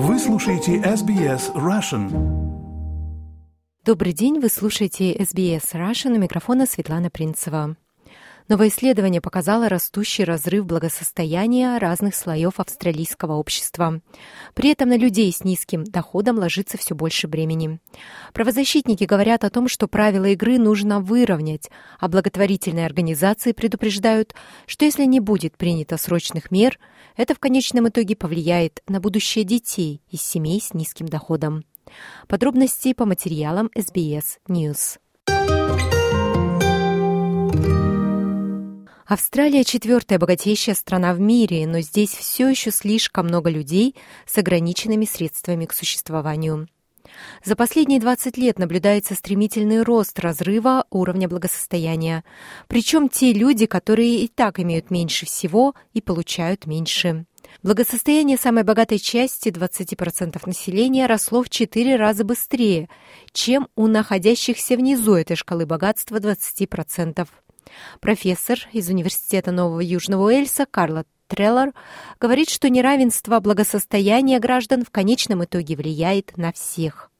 Вы слушаете SBS Russian. Добрый день, вы слушаете SBS Russian, у микрофона Светлана Принцева. Новое исследование показало растущий разрыв благосостояния разных слоев австралийского общества. При этом на людей с низким доходом ложится все больше бремени. Правозащитники говорят о том, что правила игры нужно выровнять, а благотворительные организации предупреждают, что если не будет принято срочных мер, это в конечном итоге повлияет на будущее детей из семей с низким доходом. Подробности по материалам SBS News. Австралия – четвертая богатейшая страна в мире, но здесь все еще слишком много людей с ограниченными средствами к существованию. За последние 20 лет наблюдается стремительный рост разрыва уровня благосостояния. Причем те люди, которые и так имеют меньше всего и получают меньше. Благосостояние самой богатой части 20% населения росло в 4 раза быстрее, чем у находящихся внизу этой шкалы богатства 20%. Профессор из Университета Нового Южного Уэльса Карла Треллер говорит, что неравенство благосостояния граждан в конечном итоге влияет на всех.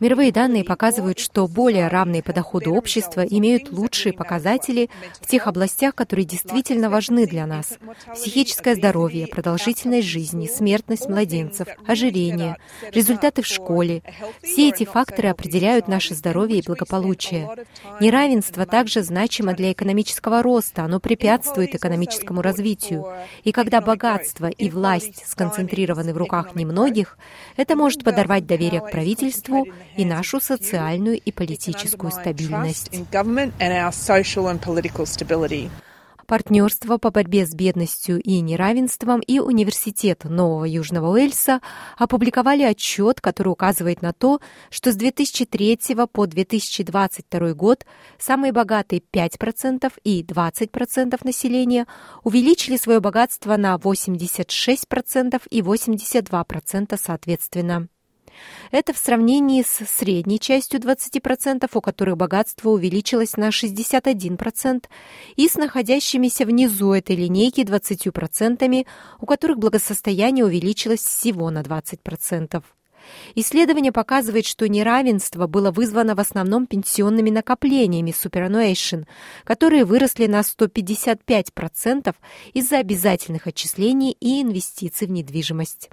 Мировые данные показывают, что более равные по доходу общества имеют лучшие показатели в тех областях, которые действительно важны для нас. Психическое здоровье, продолжительность жизни, смертность младенцев, ожирение, результаты в школе. Все эти факторы определяют наше здоровье и благополучие. Неравенство также значимо для экономического роста, оно препятствует экономическому развитию. И когда богатство и власть сконцентрированы в руках немногих, это может подорвать доверие к правительству и нашу социальную и политическую стабильность. Партнерство по борьбе с бедностью и неравенством и Университет Нового Южного Уэльса опубликовали отчет, который указывает на то, что с 2003 по 2022 год самые богатые 5% и 20% населения увеличили свое богатство на 86% и 82% соответственно. Это в сравнении с средней частью 20%, у которых богатство увеличилось на 61%, и с находящимися внизу этой линейки 20%, у которых благосостояние увеличилось всего на 20%. Исследование показывает, что неравенство было вызвано в основном пенсионными накоплениями Superannuation, которые выросли на 155% из-за обязательных отчислений и инвестиций в недвижимость.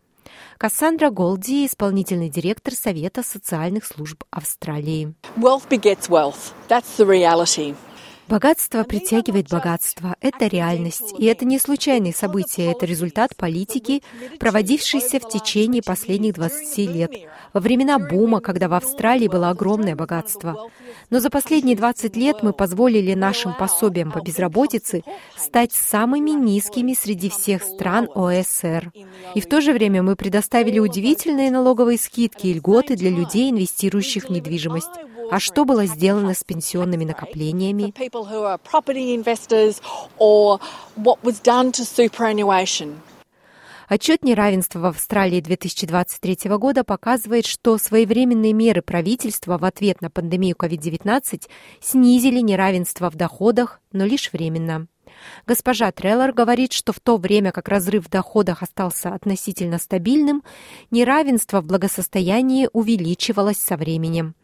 Кассандра Голди, исполнительный директор Совета социальных служб Австралии. Wealth begets wealth. That's the reality. Богатство притягивает богатство. Это реальность. И это не случайные события, это результат политики, проводившейся в течение последних 20 лет, во времена бума, когда в Австралии было огромное богатство. Но за последние 20 лет мы позволили нашим пособиям по безработице стать самыми низкими среди всех стран ОСР. И в то же время мы предоставили удивительные налоговые скидки и льготы для людей, инвестирующих в недвижимость. А что было сделано с пенсионными накоплениями? Отчет неравенства в Австралии 2023 года показывает, что своевременные меры правительства в ответ на пандемию COVID-19 снизили неравенство в доходах, но лишь временно. Госпожа Треллер говорит, что в то время как разрыв в доходах остался относительно стабильным, неравенство в благосостоянии увеличивалось со временем.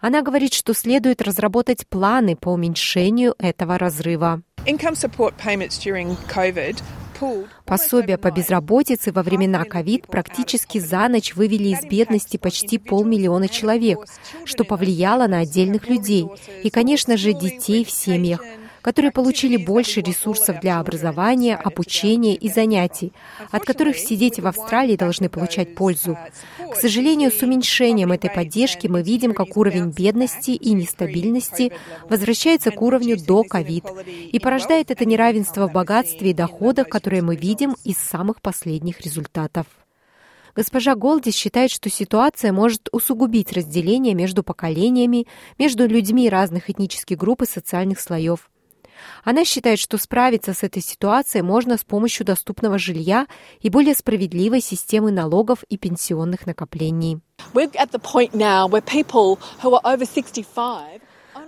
Она говорит, что следует разработать планы по уменьшению этого разрыва. Пособия по безработице во времена ковид практически за ночь вывели из бедности почти полмиллиона человек, что повлияло на отдельных людей и, конечно же, детей в семьях которые получили больше ресурсов для образования, обучения и занятий, от которых все дети в Австралии должны получать пользу. К сожалению, с уменьшением этой поддержки мы видим, как уровень бедности и нестабильности возвращается к уровню до ковид и порождает это неравенство в богатстве и доходах, которое мы видим из самых последних результатов. Госпожа Голди считает, что ситуация может усугубить разделение между поколениями, между людьми разных этнических групп и социальных слоев. Она считает, что справиться с этой ситуацией можно с помощью доступного жилья и более справедливой системы налогов и пенсионных накоплений.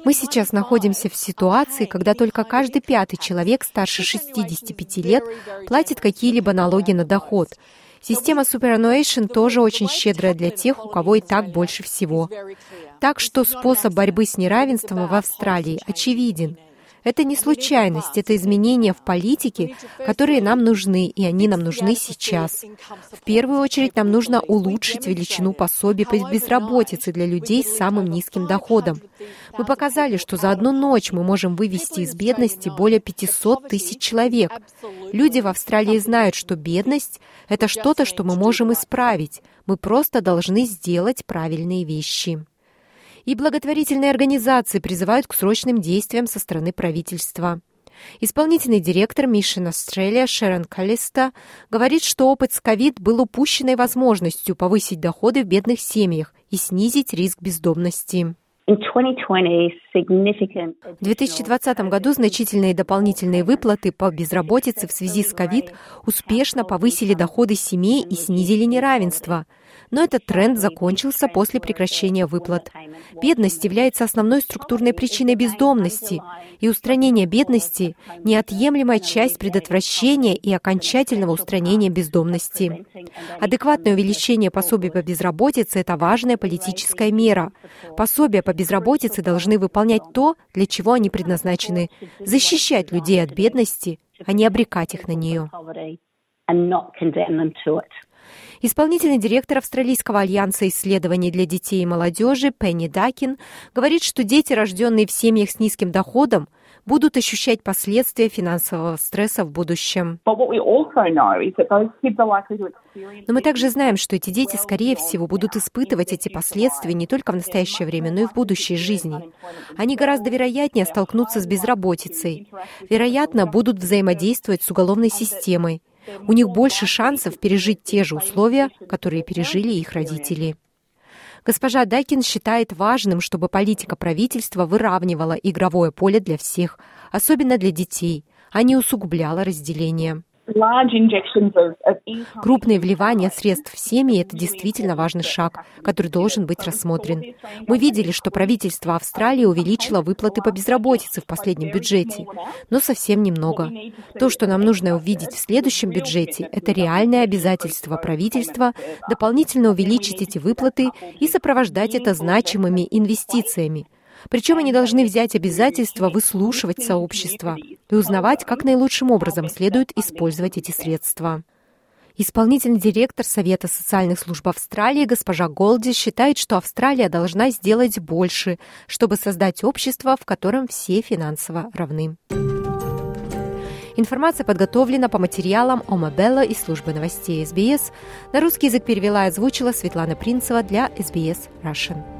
Мы сейчас находимся в ситуации, когда только каждый пятый человек старше 65 лет платит какие-либо налоги на доход. Система Superannuation тоже очень щедрая для тех, у кого и так больше всего. Так что способ борьбы с неравенством в Австралии очевиден – это не случайность, это изменения в политике, которые нам нужны, и они нам нужны сейчас. В первую очередь нам нужно улучшить величину пособий по безработице для людей с самым низким доходом. Мы показали, что за одну ночь мы можем вывести из бедности более 500 тысяч человек. Люди в Австралии знают, что бедность — это что-то, что мы можем исправить. Мы просто должны сделать правильные вещи и благотворительные организации призывают к срочным действиям со стороны правительства. Исполнительный директор Mission Australia Шерон Калиста говорит, что опыт с ковид был упущенной возможностью повысить доходы в бедных семьях и снизить риск бездомности. В 2020 году значительные дополнительные выплаты по безработице в связи с ковид успешно повысили доходы семей и снизили неравенство – но этот тренд закончился после прекращения выплат. Бедность является основной структурной причиной бездомности, и устранение бедности – неотъемлемая часть предотвращения и окончательного устранения бездомности. Адекватное увеличение пособий по безработице – это важная политическая мера. Пособия по безработице должны выполнять то, для чего они предназначены – защищать людей от бедности, а не обрекать их на нее. Исполнительный директор Австралийского альянса исследований для детей и молодежи Пенни Дакин говорит, что дети, рожденные в семьях с низким доходом, будут ощущать последствия финансового стресса в будущем. Но мы также знаем, что эти дети, скорее всего, будут испытывать эти последствия не только в настоящее время, но и в будущей жизни. Они гораздо вероятнее столкнутся с безработицей, вероятно, будут взаимодействовать с уголовной системой, у них больше шансов пережить те же условия, которые пережили их родители. Госпожа Дайкин считает важным, чтобы политика правительства выравнивала игровое поле для всех, особенно для детей, а не усугубляла разделение. Крупные вливания средств в семьи – это действительно важный шаг, который должен быть рассмотрен. Мы видели, что правительство Австралии увеличило выплаты по безработице в последнем бюджете, но совсем немного. То, что нам нужно увидеть в следующем бюджете, это реальное обязательство правительства дополнительно увеличить эти выплаты и сопровождать это значимыми инвестициями – причем они должны взять обязательство выслушивать сообщество и узнавать, как наилучшим образом следует использовать эти средства. Исполнительный директор Совета социальных служб Австралии госпожа Голди считает, что Австралия должна сделать больше, чтобы создать общество, в котором все финансово равны. Информация подготовлена по материалам Ома Белла из службы новостей СБС. На русский язык перевела и озвучила Светлана Принцева для СБС Russian.